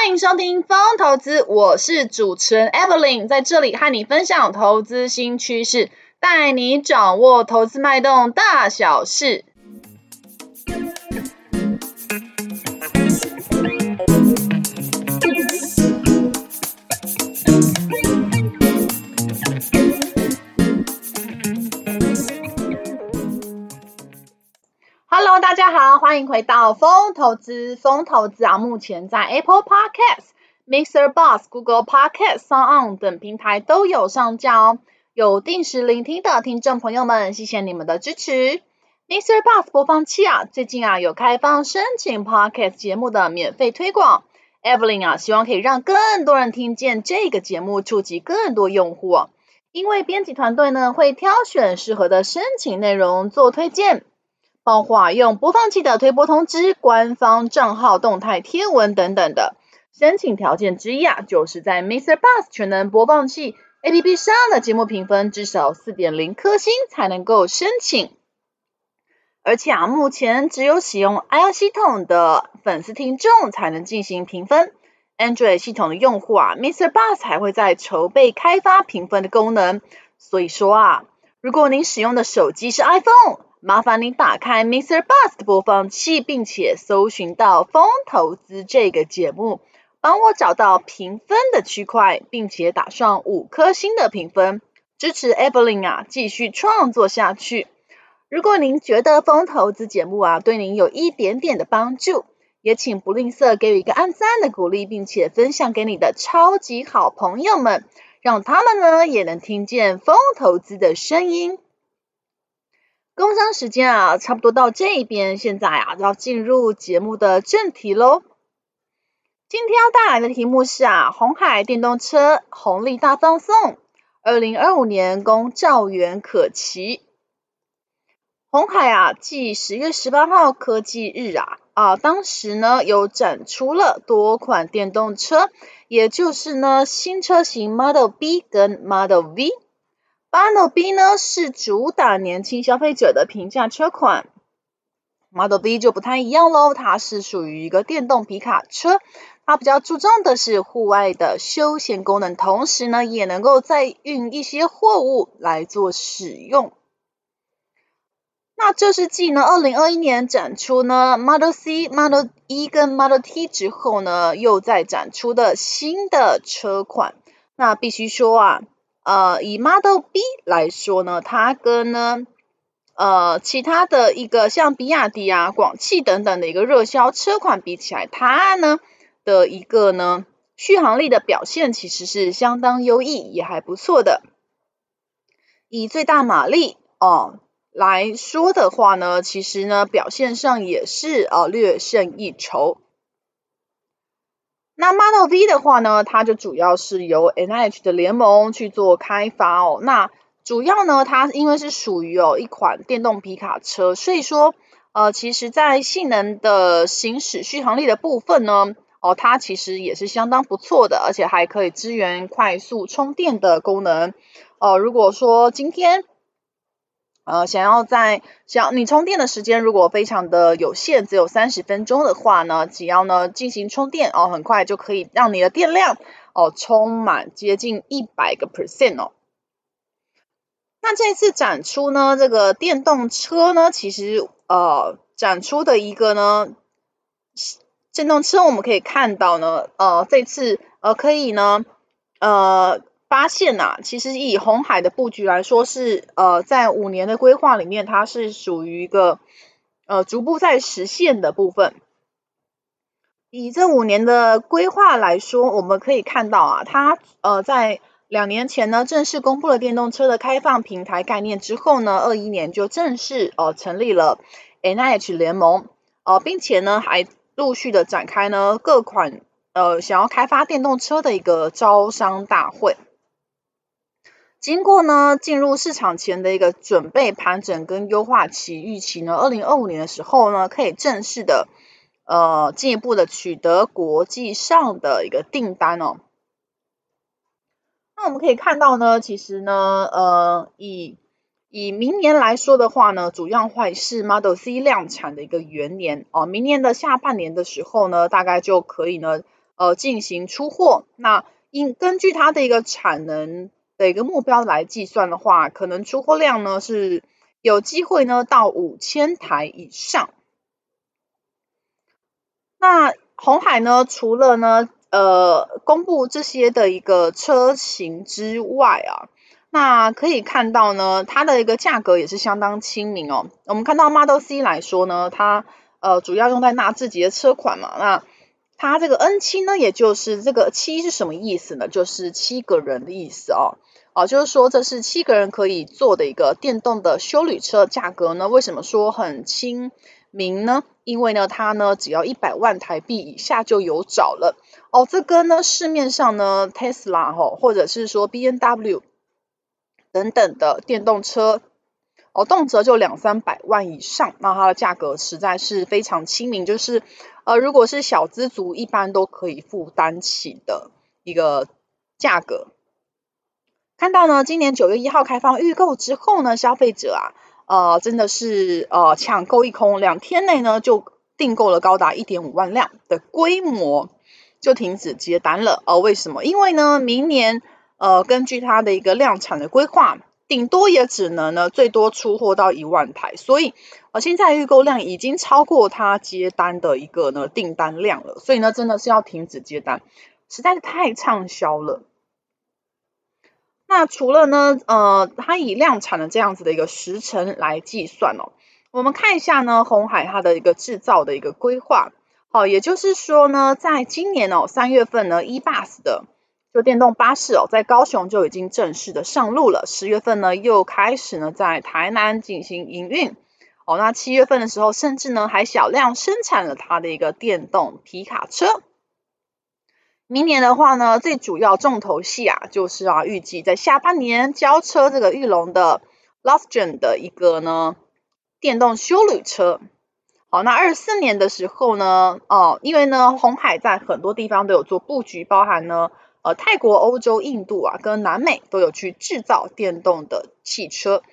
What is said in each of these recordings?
欢迎收听风投资，我是主持人 Evelyn，在这里和你分享投资新趋势，带你掌握投资脉动大小事。大家好，欢迎回到风投资。风投资啊，目前在 Apple Podcast、Mr. Boss、Google Podcast、SoundOn 等平台都有上架哦。有定时聆听的听众朋友们，谢谢你们的支持。Mr. Boss 播放器啊，最近啊有开放申请 Podcast 节目的免费推广。Evelyn 啊，希望可以让更多人听见这个节目，触及更多用户。因为编辑团队呢会挑选适合的申请内容做推荐。包括用播放器的推播通知、官方账号动态贴文等等的申请条件之一啊，就是在 MixerBox 全能播放器 APP 上的节目评分至少四点零颗星才能够申请。而且啊，目前只有使用 iOS 系统的粉丝听众才能进行评分，Android 系统的用户啊，MixerBox 还会在筹备开发评分的功能。所以说啊，如果您使用的手机是 iPhone，麻烦您打开 MixerBox 的播放器，并且搜寻到风投资这个节目，帮我找到评分的区块，并且打上五颗星的评分，支持 Evelyn 啊继续创作下去。如果您觉得风投资节目啊对您有一点点的帮助，也请不吝啬给予一个按赞的鼓励，并且分享给你的超级好朋友们，让他们呢也能听见风投资的声音。工商时间啊，差不多到这边，现在啊要进入节目的正题喽。今天要带来的题目是啊，红海电动车红利大放送，二零二五年供兆元可期。红海啊，继十月十八号科技日啊啊，当时呢有展出了多款电动车，也就是呢新车型 Model B 跟 Model V。Model B 呢是主打年轻消费者的平价车款，Model V 就不太一样喽，它是属于一个电动皮卡车，它比较注重的是户外的休闲功能，同时呢也能够再运一些货物来做使用。那这是继呢二零二一年展出呢 Model C、Model E 跟 Model T 之后呢，又再展出的新的车款。那必须说啊。呃，以 Model B 来说呢，它跟呢呃其他的一个像比亚迪啊、广汽等等的一个热销车款比起来，它呢的一个呢续航力的表现其实是相当优异，也还不错的。以最大马力哦来说的话呢，其实呢表现上也是呃略胜一筹。那 Model V 的话呢，它就主要是由 NIH 的联盟去做开发哦。那主要呢，它因为是属于哦一款电动皮卡车，所以说呃，其实在性能的行驶续航力的部分呢，哦，它其实也是相当不错的，而且还可以支援快速充电的功能。呃，如果说今天呃，想要在想你充电的时间如果非常的有限，只有三十分钟的话呢，只要呢进行充电哦，很快就可以让你的电量哦充满接近一百个 percent 哦。那这次展出呢，这个电动车呢，其实呃展出的一个呢，电动车我们可以看到呢，呃这次呃可以呢呃。发现呐、啊，其实以鸿海的布局来说是，是呃，在五年的规划里面，它是属于一个呃逐步在实现的部分。以这五年的规划来说，我们可以看到啊，它呃在两年前呢正式公布了电动车的开放平台概念之后呢，二一年就正式呃成立了 NIH 联盟，呃，并且呢还陆续的展开呢各款呃想要开发电动车的一个招商大会。经过呢，进入市场前的一个准备盘整跟优化期，预期呢，二零二五年的时候呢，可以正式的呃进一步的取得国际上的一个订单哦。那我们可以看到呢，其实呢，呃，以以明年来说的话呢，主要会是 Model C 量产的一个元年哦。明年的下半年的时候呢，大概就可以呢，呃进行出货。那应根据它的一个产能的一个目标来计算的话，可能出货量呢是有机会呢到五千台以上。那红海呢，除了呢呃公布这些的一个车型之外啊。那可以看到呢，它的一个价格也是相当亲民哦。我们看到 Model C 来说呢，它呃主要用在纳智捷的车款嘛。那它这个 N 七呢，也就是这个七是什么意思呢？就是七个人的意思哦。哦，就是说这是七个人可以坐的一个电动的休旅车。价格呢，为什么说很亲民呢？因为呢，它呢只要一百万台币以下就有找了。哦，这跟呢市面上呢 Tesla 哈，或者是说 B N W。等等的电动车，哦，动辄就两三百万以上，那它的价格实在是非常亲民，就是呃，如果是小资族，一般都可以负担起的一个价格。看到呢，今年九月一号开放预购之后呢，消费者啊，呃，真的是呃抢购一空，两天内呢就订购了高达一点五万辆的规模，就停止接单了。呃，为什么？因为呢，明年。呃，根据它的一个量产的规划，顶多也只能呢，最多出货到一万台，所以呃，现在预购量已经超过它接单的一个呢订单量了，所以呢，真的是要停止接单，实在是太畅销了。那除了呢，呃，它以量产的这样子的一个时程来计算哦，我们看一下呢，鸿海它的一个制造的一个规划，好，也就是说呢，在今年哦三月份呢，E-Bus 的。就电动巴士哦，在高雄就已经正式的上路了。十月份呢，又开始呢在台南进行营运。哦，那七月份的时候，甚至呢还小量生产了它的一个电动皮卡车。明年的话呢，最主要重头戏啊，就是啊，预计在下半年交车这个裕隆的 Luxgen 的一个呢电动修旅车。好，那二四年的时候呢，哦，因为呢，红海在很多地方都有做布局，包含呢。呃，泰国、欧洲、印度啊，跟南美都有去制造电动的汽车。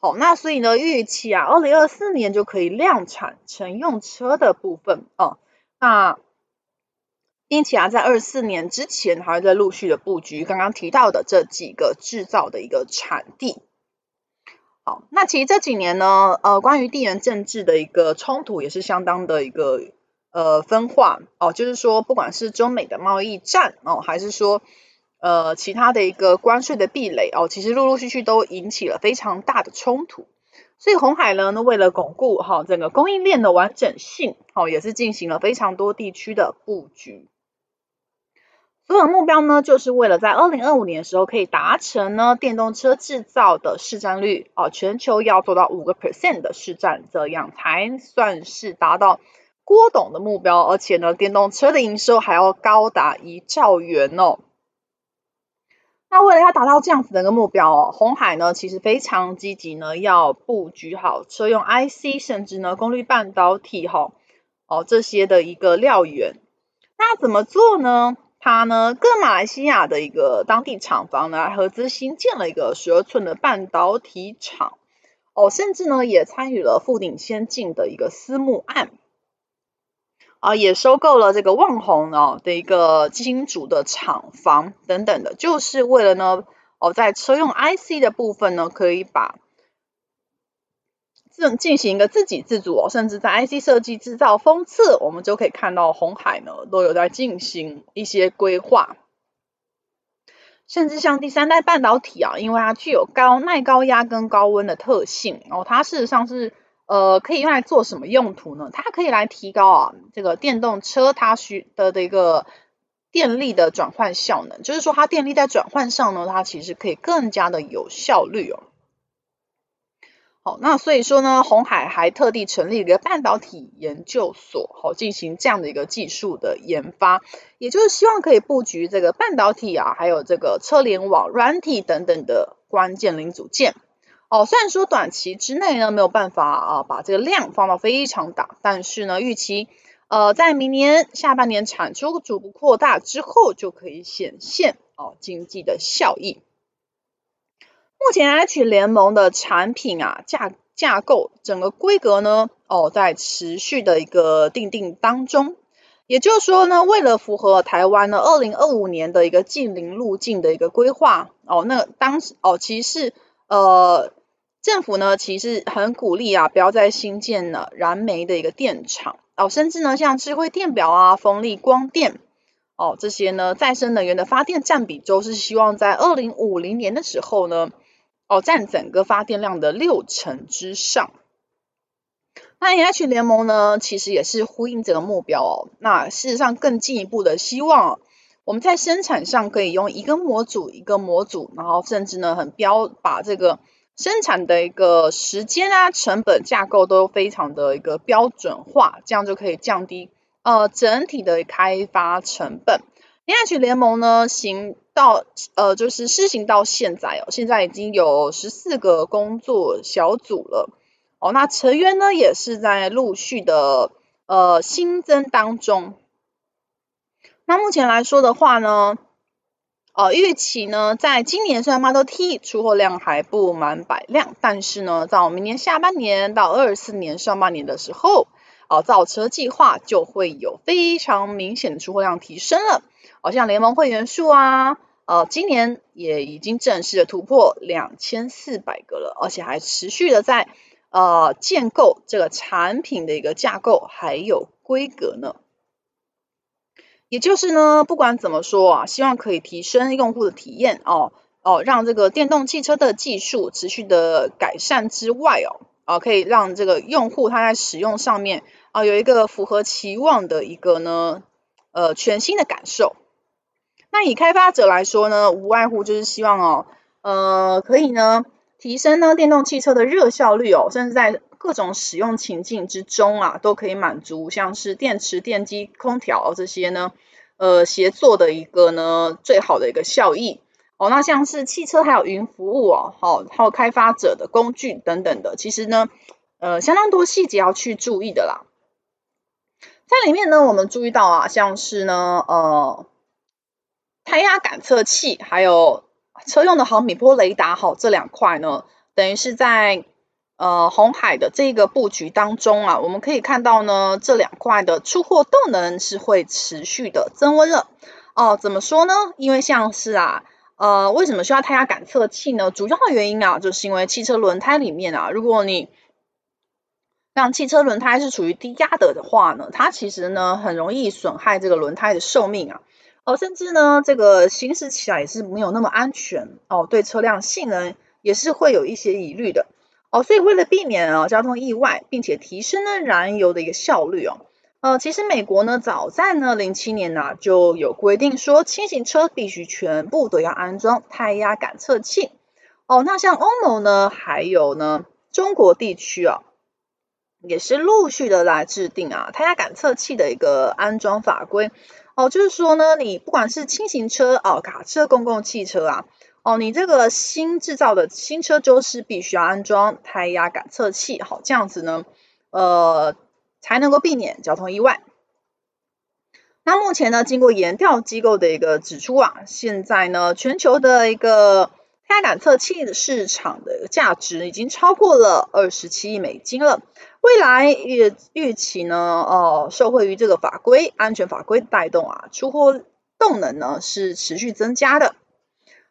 好，那所以呢，预期啊，二零二四年就可以量产乘用车的部分哦。那并且啊，在二四年之前还会再陆续的布局刚刚提到的这几个制造的一个产地。好，那其实这几年呢，呃，关于地缘政治的一个冲突也是相当的一个。呃，分化哦，就是说，不管是中美的贸易战哦，还是说呃其他的一个关税的壁垒哦，其实陆陆续续都引起了非常大的冲突。所以红海呢，那为了巩固哈、整个供应链的完整性，哦，也是进行了非常多地区的布局。所有目标呢，就是为了在二零二五年的时候可以达成呢电动车制造的市占率哦，全球要做到五个 percent 的市占，这样才算是达到。郭董的目标，而且呢，电动车的营收还要高达一兆元哦。那为了要达到这样子的一个目标哦，鸿海呢其实非常积极呢，要布局好车用 IC，甚至呢功率半导体哈哦这些的一个料源。那怎么做呢？他呢跟马来西亚的一个当地厂房呢合资新建了一个十二寸的半导体厂哦，甚至呢也参与了富鼎先进的一个私募案。啊，也收购了这个旺宏哦的一个金主的厂房等等的，就是为了呢，哦，在车用 IC 的部分呢，可以把这进行一个自给自足哦，甚至在 IC 设计制造封测，我们就可以看到红海呢都有在进行一些规划，甚至像第三代半导体啊，因为它具有高耐高压跟高温的特性哦，它事实上是。呃，可以用来做什么用途呢？它可以来提高啊，这个电动车它需的的一个电力的转换效能，就是说它电力在转换上呢，它其实可以更加的有效率哦。好，那所以说呢，鸿海还特地成立一个半导体研究所，好进行这样的一个技术的研发，也就是希望可以布局这个半导体啊，还有这个车联网、软体等等的关键零组件。哦，虽然说短期之内呢没有办法啊把这个量放到非常大，但是呢预期呃在明年下半年产出逐步扩大之后，就可以显现哦经济的效益。目前 H 联盟的产品啊架架构整个规格呢哦在持续的一个定定当中，也就是说呢，为了符合台湾呢二零二五年的一个近零路径的一个规划哦，那当时哦，其实呃政府呢其实很鼓励啊，不要再新建了燃煤的一个电厂。哦，甚至呢像智慧电表啊、风力光电哦这些呢再生能源的发电占比，都是希望在二零五零年的时候呢哦占整个发电量的六成之上。那 N H 联盟呢，其实也是呼应这个目标哦。那事实上更进一步的希望，我们在生产上可以用一个模组一个模组，然后甚至呢很标把这个生产的一个时间啊、成本架构都非常的一个标准化，这样就可以降低呃整体的开发成本。N H 联盟呢行到呃就是施行到现在哦，现在已经有十四个工作小组了。哦，那成员呢也是在陆续的呃新增当中。那目前来说的话呢，呃预期呢，在今年虽然 Model T 出货量还不满百辆，但是呢，在我明年下半年到二四年上半年的时候，呃造车计划就会有非常明显的出货量提升了。好、像联盟会员数啊，呃今年也已经正式的突破两千四百个了，而且还持续的在。呃，建构这个产品的一个架构还有规格呢，也就是呢，不管怎么说啊，希望可以提升用户的体验哦哦，让这个电动汽车的技术持续的改善之外哦，啊，可以让这个用户他在使用上面啊有一个符合期望的一个呢呃全新的感受。那以开发者来说呢，无外乎就是希望哦呃可以呢。提升呢电动汽车的热效率哦，甚至在各种使用情境之中啊，都可以满足像是电池、电机、空调这些呢，呃协作的一个呢最好的一个效益哦。那像是汽车还有云服务哦，好，还有开发者的工具等等的，其实呢，呃相当多细节要去注意的啦。在里面呢，我们注意到啊，像是呢，呃，胎压感测器还有。车用的毫米波雷达，好，这两块呢，等于是在呃红海的这个布局当中啊，我们可以看到呢，这两块的出货动能是会持续的增温了。哦，怎么说呢？因为像是啊，呃，为什么需要胎压感测器呢？主要的原因啊，就是因为汽车轮胎里面啊，如果你让汽车轮胎是处于低压的的话呢，它其实呢很容易损害这个轮胎的寿命啊。哦，甚至呢，这个行驶起来也是没有那么安全哦，对车辆性能也是会有一些疑虑的哦，所以为了避免啊交通意外，并且提升呢燃油的一个效率哦，呃，其实美国呢早在呢零七年呢就有规定说，轻型车必须全部都要安装胎压感测器哦，那像欧盟呢，还有呢中国地区啊，也是陆续的来制定啊胎压感测器的一个安装法规。哦，就是说呢，你不管是轻型车哦、卡车、公共汽车啊，哦，你这个新制造的新车就是必须要安装胎压感测器，好，这样子呢，呃，才能够避免交通意外。那目前呢，经过研调机构的一个指出啊，现在呢，全球的一个胎压感测器的市场的价值已经超过了二十七亿美金了。未来预预期呢，呃，受惠于这个法规、安全法规的带动啊，出货动能呢是持续增加的。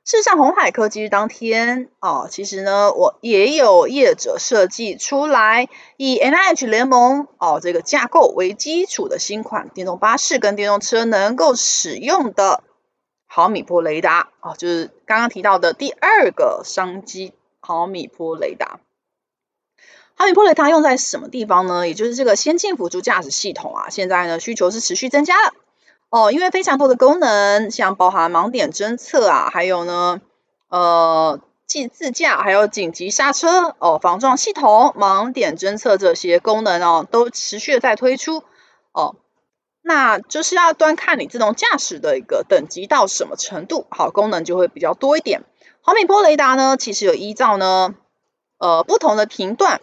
事实上，鸿海科技日当天啊，其实呢，我也有业者设计出来，以 NIH 联盟哦、这个架构为基础的新款电动巴士跟电动车能够使用的毫米波雷达啊，就是刚刚提到的第二个商机——毫米波雷达。毫米波雷达用在什么地方呢？也就是这个先进辅助驾驶系统啊，现在呢需求是持续增加了哦，因为非常多的功能，像包含盲点侦测啊，还有呢呃自自驾，还有紧急刹车哦，防撞系统、盲点侦测这些功能哦，都持续的在推出哦。那就是要端看你自动驾驶的一个等级到什么程度，好，功能就会比较多一点。毫米波雷达呢，其实有依照呢呃不同的频段。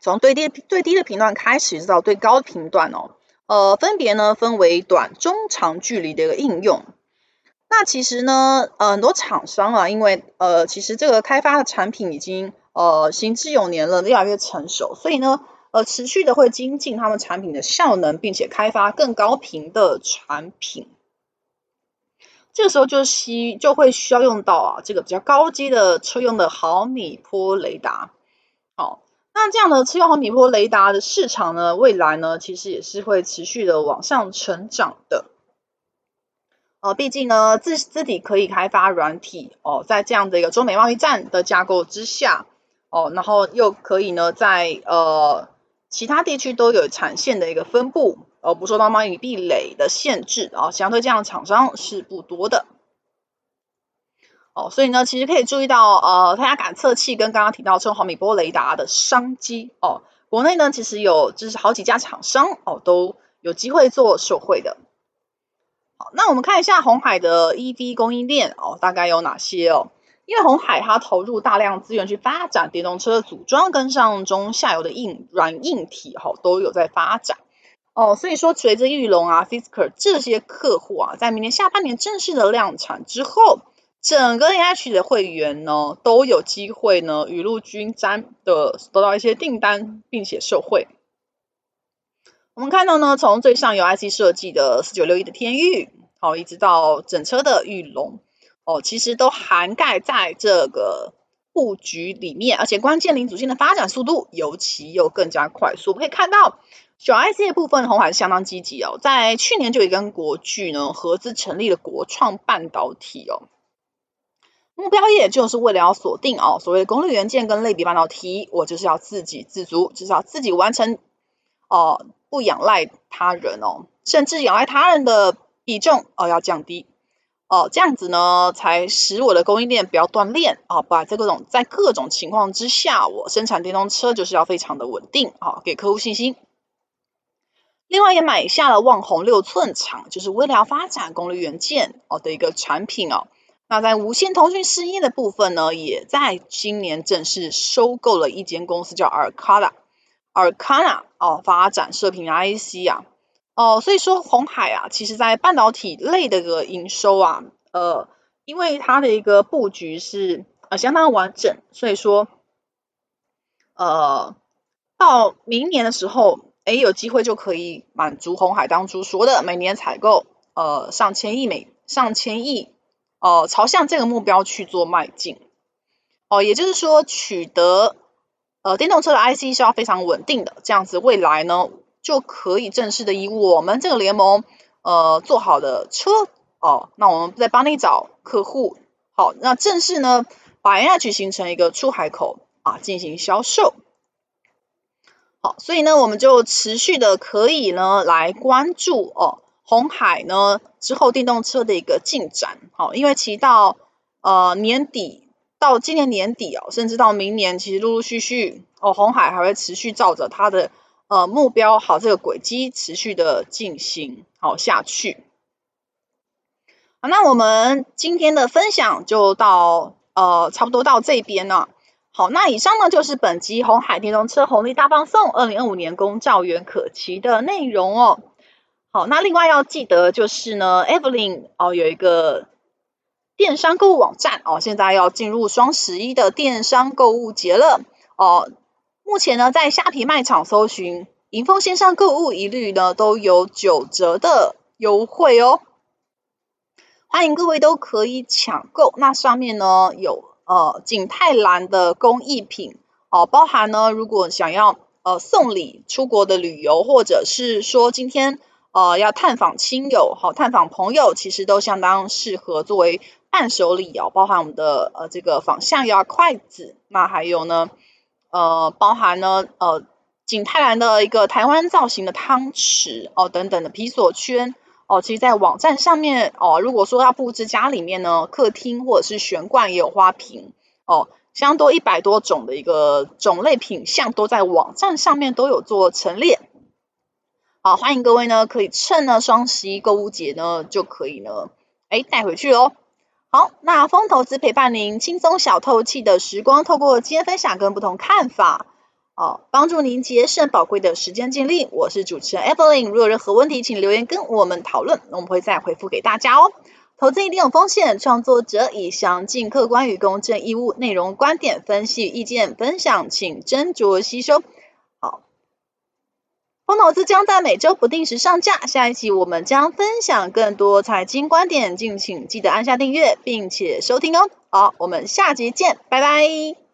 从最低最低的频段开始，直到最高的频段哦，呃，分别呢分为短、中、长距离的一个应用。那其实呢，呃，很多厂商啊，因为呃，其实这个开发的产品已经呃行之有年了，越来越成熟，所以呢，呃，持续的会精进他们产品的效能，并且开发更高频的产品。这个时候就需就会需要用到啊，这个比较高阶的车用的毫米波雷达。好，那这样的车用毫米波雷达的市场呢，未来呢，其实也是会持续的往上成长的。呃，毕竟呢，自自己可以开发软体哦，在这样的一个中美贸易战的架构之下哦，然后又可以呢，在呃其他地区都有产线的一个分布。呃，不受到贸易壁垒的限制啊，相对这样厂商是不多的。所以呢，其实可以注意到，呃，胎压感测器跟刚刚提到车用毫米波雷达的商机哦，国内呢其实有就是好几家厂商哦都有机会做受惠的。好，那我们看一下鸿海的 EV 供应链哦，大概有哪些哦？因为红海它投入大量资源去发展电动车组装跟上中下游的硬软硬体，哈、哦，都有在发展。哦，所以说随着裕隆啊、Fisker 这些客户啊，在明年下半年正式的量产之后，整个 NH 的会员呢都有机会呢雨露均沾的得到一些订单，并且受惠。我们看到呢，从最上游 IC 设计的四九六一的天域，好，一直到整车的玉龙，哦，其实都涵盖在这个布局里面，而且关键零组件的发展速度尤其又更加快速。我们可以看到。小 IC 的部分，红海是相当积极哦，在去年就已跟国巨呢合资成立了国创半导体哦，目标也就是为了要锁定哦所谓的功率元件跟类比半导体，我就是要自给自足，就是要自己完成哦，不仰赖他人哦，甚至仰赖他人的比重哦要降低哦，这样子呢才使我的供应链不要断裂哦，把这各种在各种情况之下，我生产电动车就是要非常的稳定哦，给客户信心。另外也买下了旺宏六寸厂，就是为了要发展功率元件哦的一个产品哦。那在无线通讯事业的部分呢，也在今年正式收购了一间公司叫 Arcana，Arcana 哦，发展射频 IC 啊。哦，所以说红海啊，其实在半导体类的个营收啊，呃，因为它的一个布局是呃相当完整，所以说呃到明年的时候。诶，有机会就可以满足红海当初说的每年采购呃上千亿美上千亿、呃，朝向这个目标去做迈进哦、也就是说取得呃电动车的 IC 是要非常稳定的，这样子未来呢就可以正式的以我们这个联盟呃做好的车哦、那我们再帮你找客户，好，那正式呢把 NH 形成一个出海口啊进行销售。好，所以呢，我们就持续的可以呢来关注哦，红海呢之后电动车的一个进展。好，因为其到呃年底到今年年底哦，甚至到明年，其实陆陆续续哦，红海还会持续照着它的呃目标好这个轨迹持续的进行好下去。好，那我们今天的分享就到呃差不多到这边了。好，那以上呢就是本集红海电动车红利大放送，二零二五年公照员可期的内容哦。好，那另外要记得就是呢，Evelyn 哦有一个电商购物网站哦，现在要进入双十一的电商购物节了哦。目前呢，在虾皮卖场搜寻莹丰线上购物，一律呢都有九折的优惠哦。欢迎各位都可以抢购，那上面呢有。呃，景泰蓝的工艺品哦，包含呢，如果想要呃送礼出国的旅游，或者是说今天呃要探访亲友，好、探访朋友，其实都相当适合作为伴手礼哦。包含我们的呃这个仿象牙筷子，那还有呢呃包含呢呃景泰蓝的一个台湾造型的汤匙哦等等的皮锁圈。哦，其实，在网站上面哦，如果说要布置家里面呢，客厅或者是玄关也有花瓶哦，相当多一百多种的一个种类品项都在网站上面都有做陈列。好，欢迎各位呢，可以趁呢双十一购物节呢，就可以呢，哎带回去哦。好，那风投资陪伴您轻松小透气的时光，透过今天分享跟不同看法。哦，帮助您节省宝贵的时间精力。我是主持人 Evelyn，如果有任何问题，请留言跟我们讨论，我们会再回复给大家哦。投资一定有风险，创作者以详尽、客观与公正义务内容、观点分析、意见分享，请斟酌吸收。好，疯投资将在每周不定时上架，下一期我们将分享更多财经观点，敬请记得按下订阅并且收听哦。好，我们下集见，拜拜。